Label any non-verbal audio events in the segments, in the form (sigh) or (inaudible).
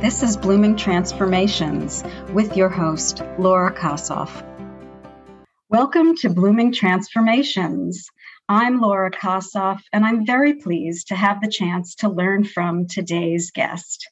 This is Blooming Transformations with your host, Laura Kossoff. Welcome to Blooming Transformations. I'm Laura Kossoff, and I'm very pleased to have the chance to learn from today's guest.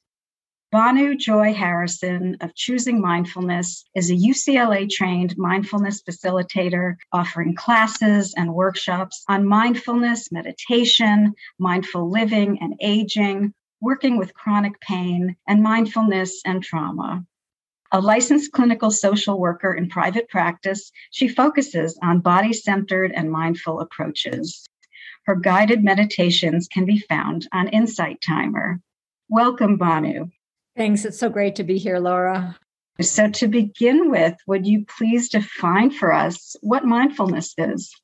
Banu Joy Harrison of Choosing Mindfulness is a UCLA trained mindfulness facilitator offering classes and workshops on mindfulness, meditation, mindful living and aging, working with chronic pain, and mindfulness and trauma. A licensed clinical social worker in private practice, she focuses on body centered and mindful approaches. Her guided meditations can be found on Insight Timer. Welcome, Banu. Thanks. It's so great to be here, Laura. So, to begin with, would you please define for us what mindfulness is?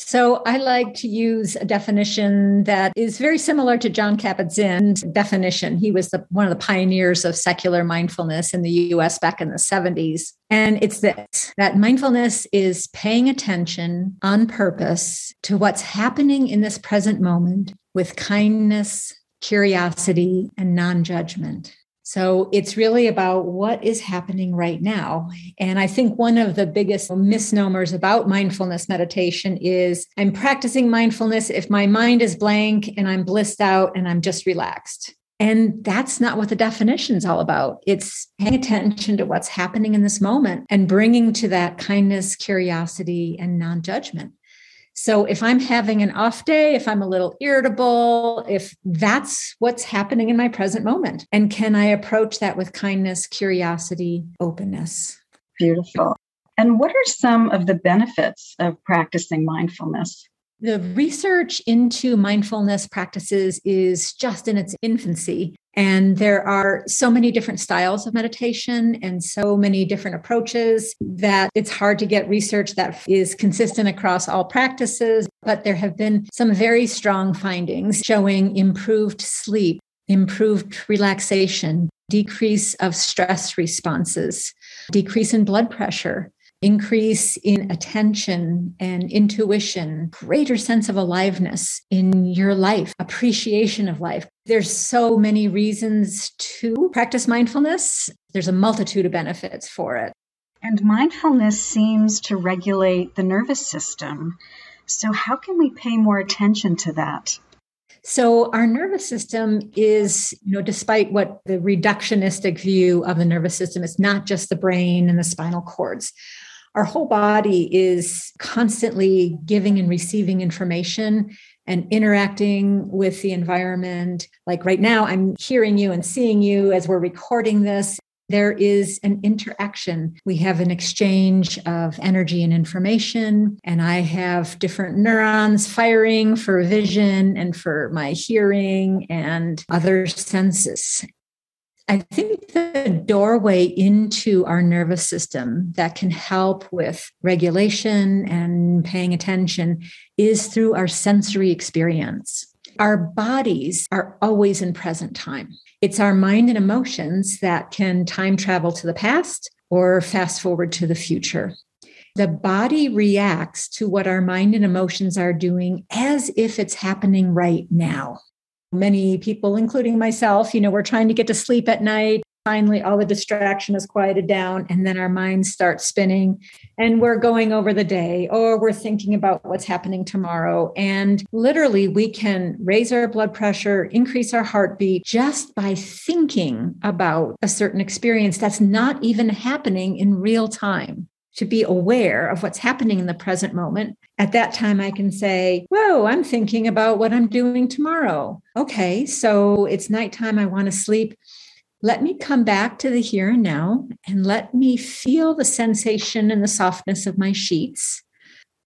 So, I like to use a definition that is very similar to Jon Kabat-Zinn's definition. He was the, one of the pioneers of secular mindfulness in the US back in the 70s. And it's this that mindfulness is paying attention on purpose to what's happening in this present moment with kindness, curiosity, and non judgment. So it's really about what is happening right now. And I think one of the biggest misnomers about mindfulness meditation is I'm practicing mindfulness if my mind is blank and I'm blissed out and I'm just relaxed. And that's not what the definition is all about. It's paying attention to what's happening in this moment and bringing to that kindness, curiosity, and non judgment. So if I'm having an off day, if I'm a little irritable, if that's what's happening in my present moment, and can I approach that with kindness, curiosity, openness? Beautiful. And what are some of the benefits of practicing mindfulness? The research into mindfulness practices is just in its infancy. And there are so many different styles of meditation and so many different approaches that it's hard to get research that is consistent across all practices. But there have been some very strong findings showing improved sleep, improved relaxation, decrease of stress responses, decrease in blood pressure, increase in attention and intuition, greater sense of aliveness in your life, appreciation of life. There's so many reasons to practice mindfulness. There's a multitude of benefits for it. And mindfulness seems to regulate the nervous system. So, how can we pay more attention to that? So our nervous system is, you know, despite what the reductionistic view of the nervous system, it's not just the brain and the spinal cords our whole body is constantly giving and receiving information and interacting with the environment. Like right now, I'm hearing you and seeing you as we're recording this. There is an interaction. We have an exchange of energy and information, and I have different neurons firing for vision and for my hearing and other senses. I think the doorway into our nervous system that can help with regulation and paying attention is through our sensory experience. Our bodies are always in present time. It's our mind and emotions that can time travel to the past or fast forward to the future. The body reacts to what our mind and emotions are doing as if it's happening right now. Many people, including myself, you know, we're trying to get to sleep at night. Finally, all the distraction is quieted down, and then our minds start spinning, and we're going over the day, or we're thinking about what's happening tomorrow. And literally, we can raise our blood pressure, increase our heartbeat just by thinking about a certain experience that's not even happening in real time to be aware of what's happening in the present moment. At that time, I can say, Whoa, I'm thinking about what I'm doing tomorrow. Okay, so it's nighttime. I want to sleep. Let me come back to the here and now and let me feel the sensation and the softness of my sheets.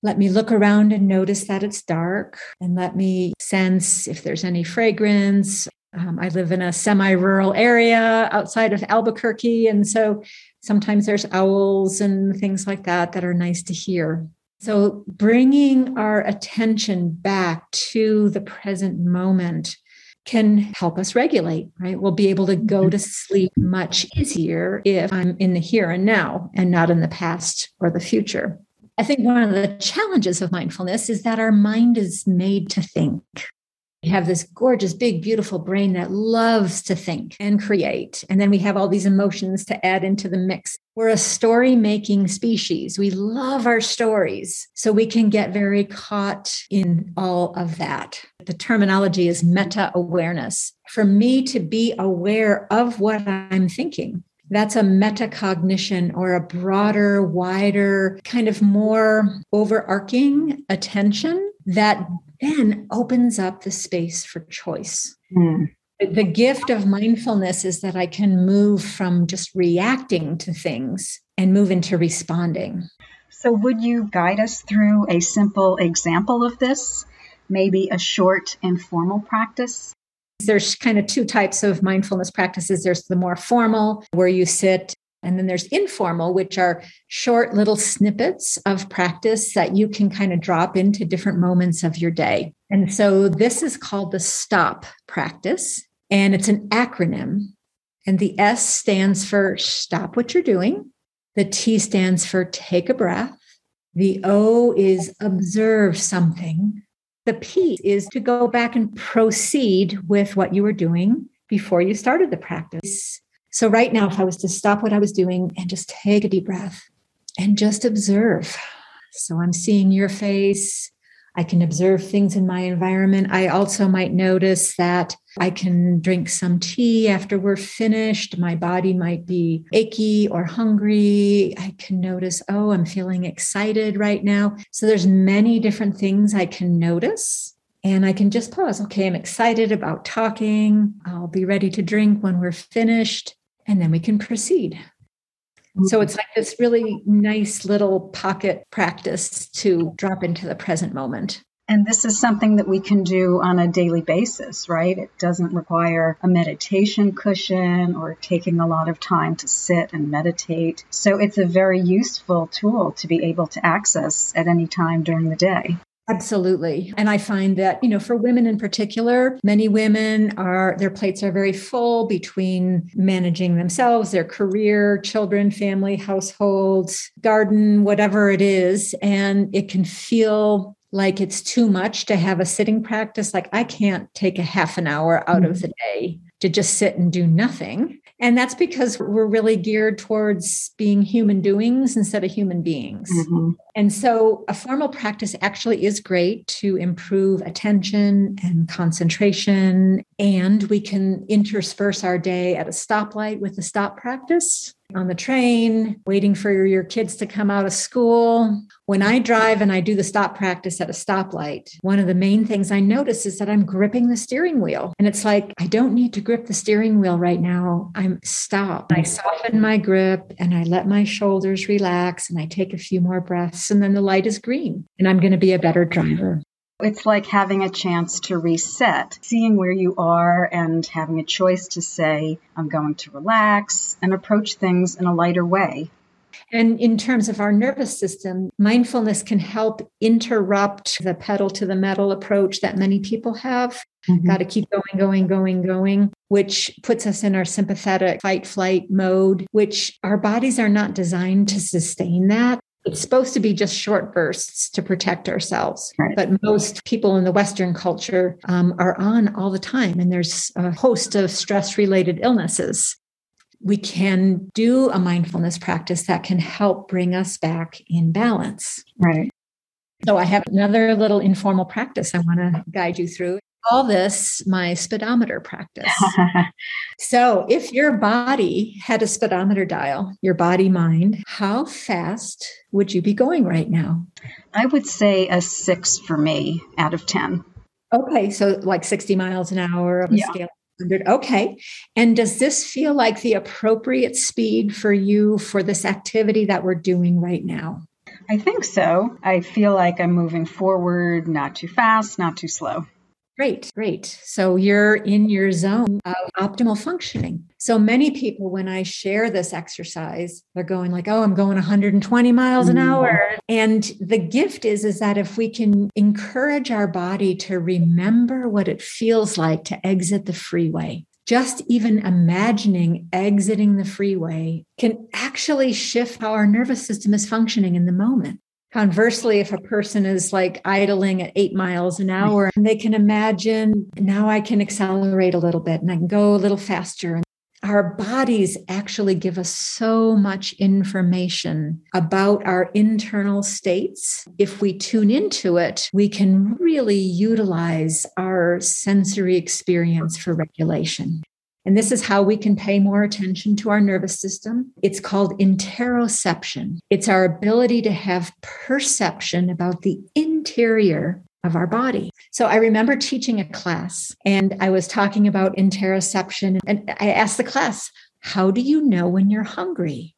Let me look around and notice that it's dark and let me sense if there's any fragrance. Um, I live in a semi rural area outside of Albuquerque. And so Sometimes there's owls and things like that that are nice to hear. So, bringing our attention back to the present moment can help us regulate, right? We'll be able to go mm-hmm. to sleep much easier if I'm in the here and now and not in the past or the future. I think one of the challenges of mindfulness is that our mind is made to think. We have this gorgeous, big, beautiful brain that loves to think and create. And then we have all these emotions to add into the mix. We're a story making species. We love our stories. So we can get very caught in all of that. The terminology is meta awareness. For me to be aware of what I'm thinking, that's a metacognition or a broader, wider, kind of more overarching attention that then opens up the space for choice. Mm. The gift of mindfulness is that I can move from just reacting to things and move into responding. So, would you guide us through a simple example of this? Maybe a short informal practice? There's kind of two types of mindfulness practices there's the more formal, where you sit and then there's informal, which are short little snippets of practice that you can kind of drop into different moments of your day. And so this is called the STOP practice, and it's an acronym. And the S stands for stop what you're doing, the T stands for take a breath, the O is observe something, the P is to go back and proceed with what you were doing before you started the practice. So, right now, if I was to stop what I was doing and just take a deep breath and just observe. So, I'm seeing your face. I can observe things in my environment. I also might notice that I can drink some tea after we're finished. My body might be achy or hungry. I can notice, oh, I'm feeling excited right now. So there's many different things I can notice and I can just pause. Okay, I'm excited about talking. I'll be ready to drink when we're finished and then we can proceed. So mm-hmm. it's like this really nice little pocket practice to drop into the present moment. And this is something that we can do on a daily basis, right? It doesn't require a meditation cushion or taking a lot of time to sit and meditate. So it's a very useful tool to be able to access at any time during the day. Absolutely. And I find that, you know, for women in particular, many women are, their plates are very full between managing themselves, their career, children, family, household, garden, whatever it is. And it can feel like it's too much to have a sitting practice. Like I can't take a half an hour out mm-hmm. of the day to just sit and do nothing. And that's because we're really geared towards being human doings instead of human beings. Mm-hmm. And so a formal practice actually is great to improve attention and concentration. And we can intersperse our day at a stoplight with a stop practice on the train, waiting for your kids to come out of school. When I drive and I do the stop practice at a stoplight, one of the main things I notice is that I'm gripping the steering wheel. And it's like, I don't need to grip the steering wheel right now. I'm stopped. I soften my grip and I let my shoulders relax and I take a few more breaths. And then the light is green and I'm going to be a better driver. It's like having a chance to reset, seeing where you are and having a choice to say, I'm going to relax and approach things in a lighter way. And in terms of our nervous system, mindfulness can help interrupt the pedal to the metal approach that many people have. Mm-hmm. Got to keep going, going, going, going, which puts us in our sympathetic fight flight mode, which our bodies are not designed to sustain that. It's supposed to be just short bursts to protect ourselves. Right. But most people in the Western culture um, are on all the time, and there's a host of stress related illnesses. We can do a mindfulness practice that can help bring us back in balance. Right. So, I have another little informal practice I want to guide you through call this my speedometer practice. (laughs) so, if your body had a speedometer dial, your body mind, how fast would you be going right now? I would say a six for me out of 10. Okay, so like 60 miles an hour of a yeah. scale. 100. Okay. And does this feel like the appropriate speed for you for this activity that we're doing right now? I think so. I feel like I'm moving forward, not too fast, not too slow. Great, great. So you're in your zone of optimal functioning. So many people, when I share this exercise, they're going like, "Oh, I'm going 120 miles an hour." Mm-hmm. And the gift is, is that if we can encourage our body to remember what it feels like to exit the freeway, just even imagining exiting the freeway can actually shift how our nervous system is functioning in the moment. Conversely, if a person is like idling at eight miles an hour and they can imagine now I can accelerate a little bit and I can go a little faster. And Our bodies actually give us so much information about our internal states. If we tune into it, we can really utilize our sensory experience for regulation. And this is how we can pay more attention to our nervous system. It's called interoception. It's our ability to have perception about the interior of our body. So I remember teaching a class and I was talking about interoception and I asked the class, How do you know when you're hungry?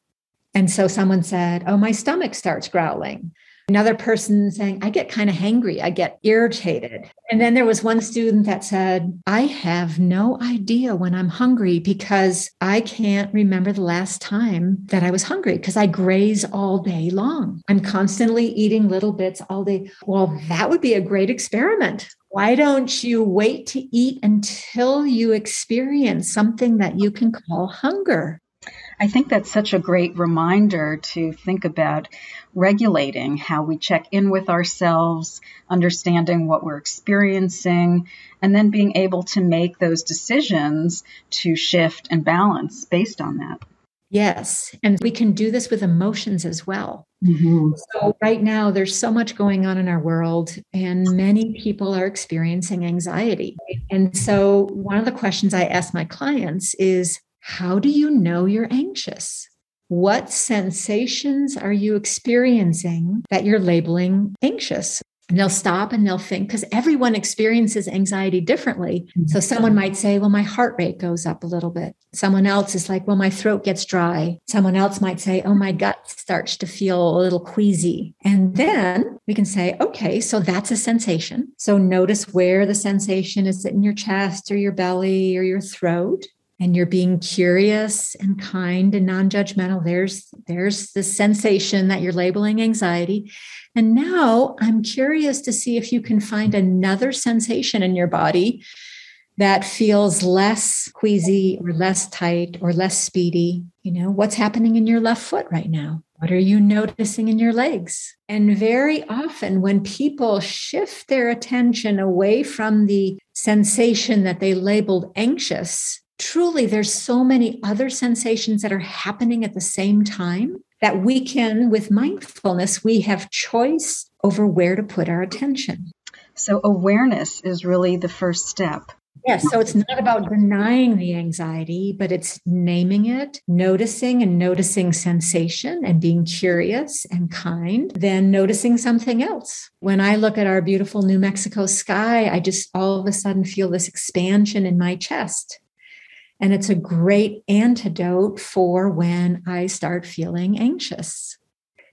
And so someone said, Oh, my stomach starts growling. Another person saying, I get kind of hangry, I get irritated. And then there was one student that said, I have no idea when I'm hungry because I can't remember the last time that I was hungry because I graze all day long. I'm constantly eating little bits all day. Well, that would be a great experiment. Why don't you wait to eat until you experience something that you can call hunger? I think that's such a great reminder to think about regulating how we check in with ourselves, understanding what we're experiencing, and then being able to make those decisions to shift and balance based on that. Yes. And we can do this with emotions as well. Mm-hmm. So, right now, there's so much going on in our world, and many people are experiencing anxiety. And so, one of the questions I ask my clients is how do you know you're anxious? What sensations are you experiencing that you're labeling anxious? And they'll stop and they'll think because everyone experiences anxiety differently. So mm-hmm. someone might say, Well, my heart rate goes up a little bit. Someone else is like, Well, my throat gets dry. Someone else might say, Oh, my gut starts to feel a little queasy. And then we can say, Okay, so that's a sensation. So notice where the sensation is in your chest or your belly or your throat and you're being curious and kind and non-judgmental there's there's the sensation that you're labeling anxiety. And now i'm curious to see if you can find another sensation in your body that feels less queasy or less tight or less speedy. You know what's happening in your left foot right now? What are you noticing in your legs? And very often, when people shift their attention away from the sensation that they labeled anxious truly there's so many other sensations that are happening at the same time that we can with mindfulness we have choice over where to put our attention so awareness is really the first step Yes. So it's not about denying the anxiety, but it's naming it, noticing and noticing sensation and being curious and kind, then noticing something else. When I look at our beautiful New Mexico sky, I just all of a sudden feel this expansion in my chest. And it's a great antidote for when I start feeling anxious.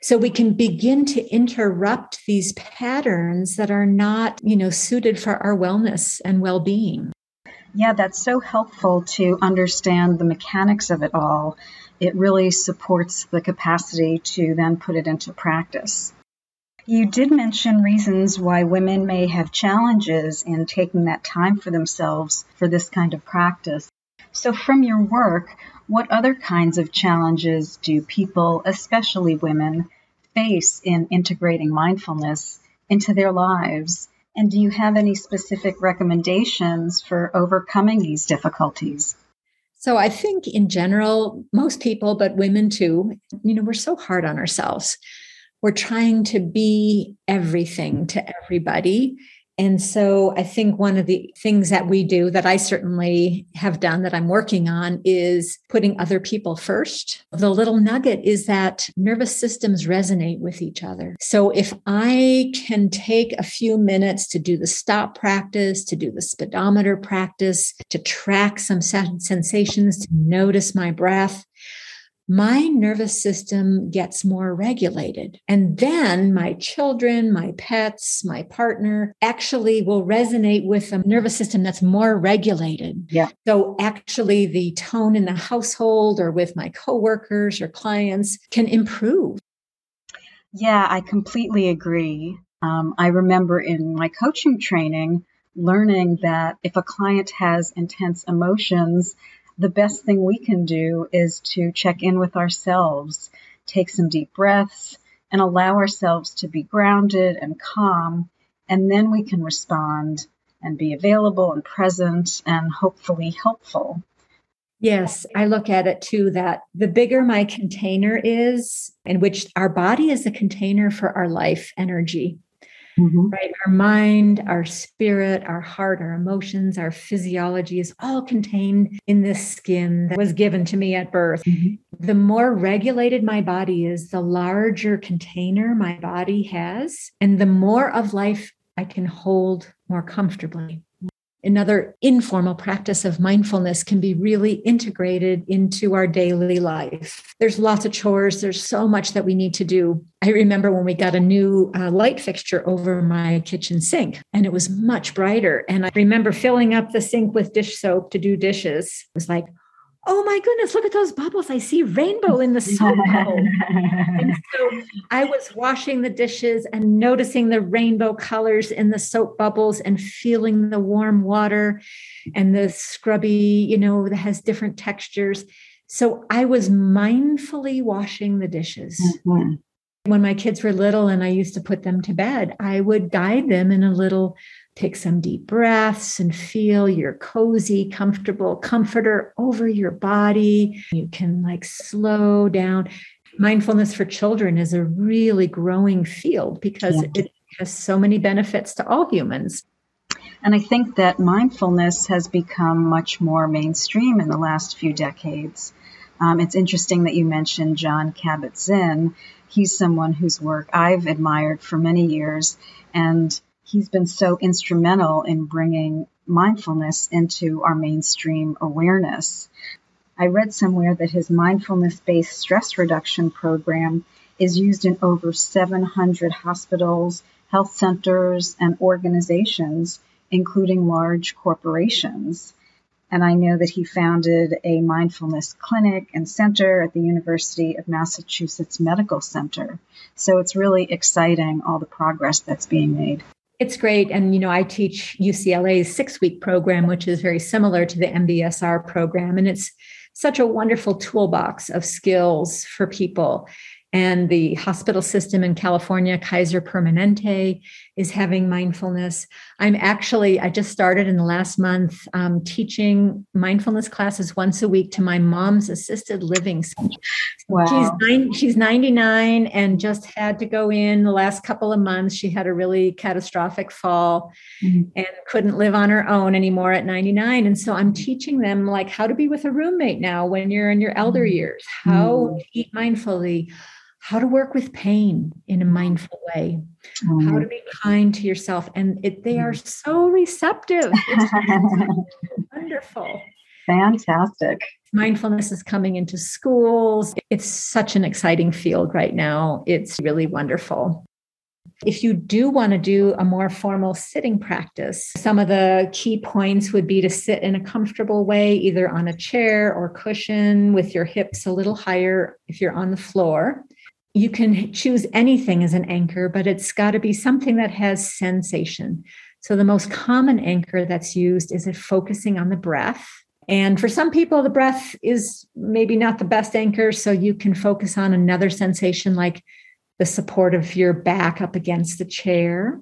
So we can begin to interrupt these patterns that are not, you know, suited for our wellness and well-being. Yeah, that's so helpful to understand the mechanics of it all. It really supports the capacity to then put it into practice. You did mention reasons why women may have challenges in taking that time for themselves for this kind of practice. So, from your work, what other kinds of challenges do people, especially women, face in integrating mindfulness into their lives? And do you have any specific recommendations for overcoming these difficulties? So I think in general, most people, but women too, you know, we're so hard on ourselves. We're trying to be everything to everybody. And so I think one of the things that we do that I certainly have done that I'm working on is putting other people first. The little nugget is that nervous systems resonate with each other. So if I can take a few minutes to do the stop practice, to do the speedometer practice, to track some sensations, to notice my breath, my nervous system gets more regulated. And then my children, my pets, my partner actually will resonate with a nervous system that's more regulated. Yeah. So actually the tone in the household or with my coworkers or clients can improve. Yeah, I completely agree. Um, I remember in my coaching training learning that if a client has intense emotions, the best thing we can do is to check in with ourselves, take some deep breaths, and allow ourselves to be grounded and calm, and then we can respond and be available and present and hopefully helpful. Yes, I look at it too that the bigger my container is, in which our body is a container for our life energy, mm-hmm. right? Our mind, our spirit, our heart, our emotions, our physiology is all contained in this skin that was given to me at birth. Mm-hmm. The more regulated my body is, the larger container my body has, and the more of life I can hold more comfortably another informal practice of mindfulness can be really integrated into our daily life. There's lots of chores, there's so much that we need to do. I remember when we got a new uh, light fixture over my kitchen sink and it was much brighter. And I remember filling up the sink with dish soap to do dishes. It was like, oh my goodness, look at those bubbles. I see rainbow in the (laughs) soap bubble. and so I was washing the dishes and noticing the rainbow colors in the soap bubbles and feeling the warm water and the scrubby, you know, that has different textures. So I was mindfully washing the dishes. Mm-hmm. When my kids were little and I used to put them to bed, I would guide them in a little Take some deep breaths and feel your cozy, comfortable comforter over your body. You can like slow down. Mindfulness for children is a really growing field because yeah. it has so many benefits to all humans. And I think that mindfulness has become much more mainstream in the last few decades. Um, it's interesting that you mentioned Jon Kabat-Zinn. He's someone whose work I've admired for many years. And he's been so instrumental in bringing mindfulness into our mainstream awareness. I read somewhere that his mindfulness based stress reduction program is used in over 700 hospitals, health centers, and organizations, including large corporations. And I know that he founded a mindfulness clinic and center at the University of Massachusetts Medical Center. So it's really exciting all the progress that's being made. It's great. And, you know, I teach UCLA's six week program, which is very similar to the MBSR program. And it's such a wonderful toolbox of skills for people and the hospital system in California, Kaiser Permanente, is having mindfulness. I'm actually, I just started in the last month um, teaching mindfulness classes once a week to my mom's assisted living. Wow. She's, nine, she's 99 and just had to go in the last couple of months. She had a really catastrophic fall mm-hmm. and couldn't live on her own anymore at 99. And so I'm teaching them like how to be with a roommate now when you're in your elder mm-hmm. years, how mm-hmm. to eat mindfully how to work with pain in a mindful way, mm. how to be kind to yourself. And it, they are so receptive. (laughs) wonderful. Fantastic. Mindfulness is coming into schools. It's such an exciting field right now. It's really wonderful. If you do want to do a more formal sitting practice, some of the key points would be to sit in a comfortable way, either on a chair or cushion with your hips a little higher if you're on the floor you can choose anything as an anchor, but it's got to be something that has sensation. So the most common anchor that's used is it focusing on the breath. And for some people, the breath is maybe not the best anchor. So you can focus on another sensation like the support of your back up against the chair,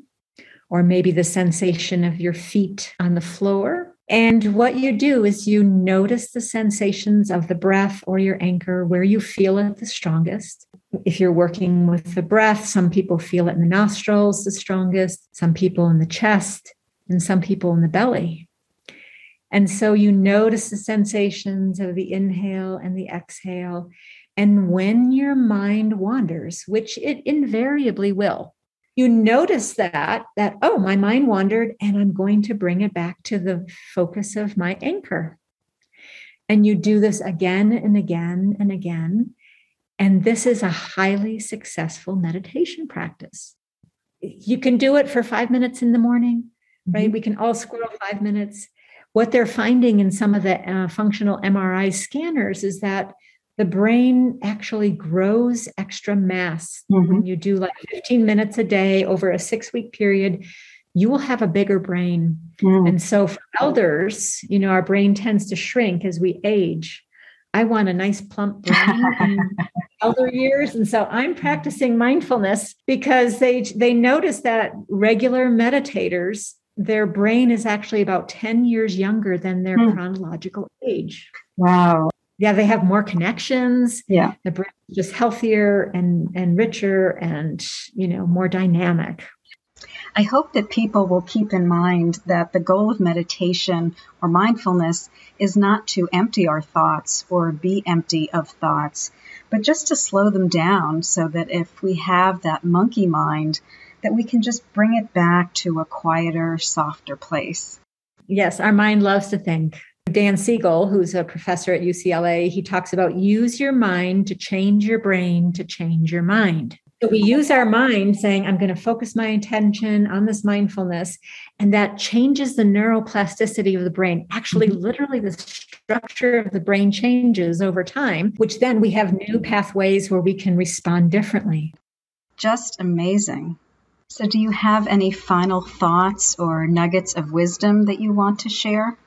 or maybe the sensation of your feet on the floor. And what you do is you notice the sensations of the breath or your anchor where you feel it the strongest. If you're working with the breath, some people feel it in the nostrils the strongest, some people in the chest, and some people in the belly. And so you notice the sensations of the inhale and the exhale. And when your mind wanders, which it invariably will, you notice that that oh my mind wandered and i'm going to bring it back to the focus of my anchor. And you do this again and again and again. And this is a highly successful meditation practice. You can do it for 5 minutes in the morning right? Mm-hmm. we can all squirrel 5 minutes. What they're finding in some of the uh, functional mri scanners is that the brain actually grows extra mass mm-hmm. when you do like 15 minutes a day over a six week period you will have a bigger brain mm. and so for elders you know our brain tends to shrink as we age I want a nice plump brain (laughs) in elder years. And so I'm practicing mindfulness because they they notice that regular meditators, their brain is actually about 10 years younger than their mm. chronological age. Wow. Yeah, they have more connections. Yeah. The brain is just healthier and and richer and you know more dynamic. I hope that people will keep in mind that the goal of meditation or mindfulness is not to empty our thoughts or be empty of thoughts, but just to slow them down so that if we have that monkey mind, that we can just bring it back to a quieter, softer place. Yes, our mind loves to think. Dan Siegel, who's a professor at UCLA, he talks about use your mind to change your brain to change your mind. So we use our mind saying, I'm going to focus my attention on this mindfulness. And that changes the neuroplasticity of the brain. Actually, mm-hmm. literally, the structure of the brain changes over time, which then we have new pathways where we can respond differently. Just amazing. So, do you have any final thoughts or nuggets of wisdom that you want to share?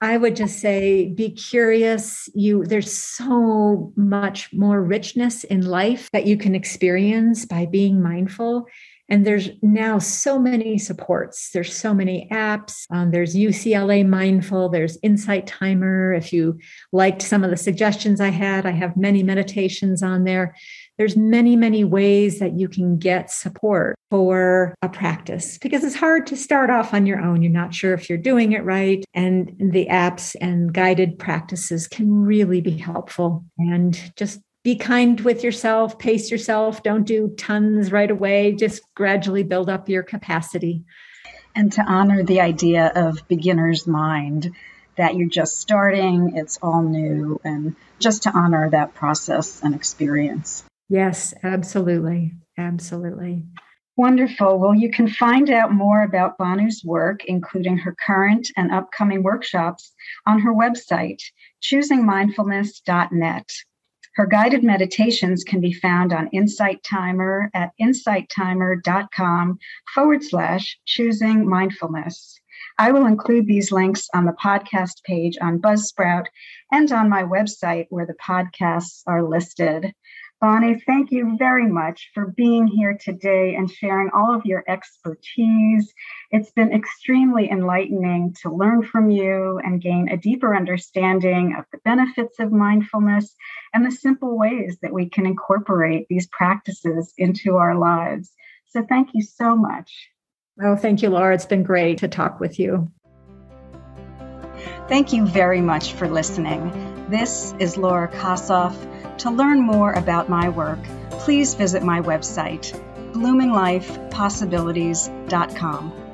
I would just say be curious. You there's so much more richness in life that you can experience by being mindful. And there's now so many supports. There's so many apps. Um, there's UCLA Mindful. There's Insight Timer. If you liked some of the suggestions I had, I have many meditations on there there's many many ways that you can get support for a practice because it's hard to start off on your own. You're not sure if you're doing it right. And the apps and guided practices can really be helpful. And just be kind with yourself pace yourself. Don't do tons right away. Just gradually build up your capacity. And to honor the idea of beginner's mind that you're just starting, it's all new, and just to honor that process and experience. Yes, absolutely. Absolutely. Wonderful. Well, you can find out more about Banu's work, including her current and upcoming workshops, on her website, choosingmindfulness.net. Her guided meditations can be found on Insight Timer at insighttimer.com forward slash choosing mindfulness. I will include these links on the podcast page on Buzzsprout and on my website where the podcasts are listed. Bonnie, thank you very much for being here today and sharing all of your expertise. It's been extremely enlightening to learn from you and gain a deeper understanding of the benefits of mindfulness and the simple ways that we can incorporate these practices into our lives. So, thank you so much. Oh, thank you, Laura. It's been great to talk with you. Thank you very much for listening. This is Laura Kossoff to learn more about my work, please visit my website, bloominglifepossibilities.com.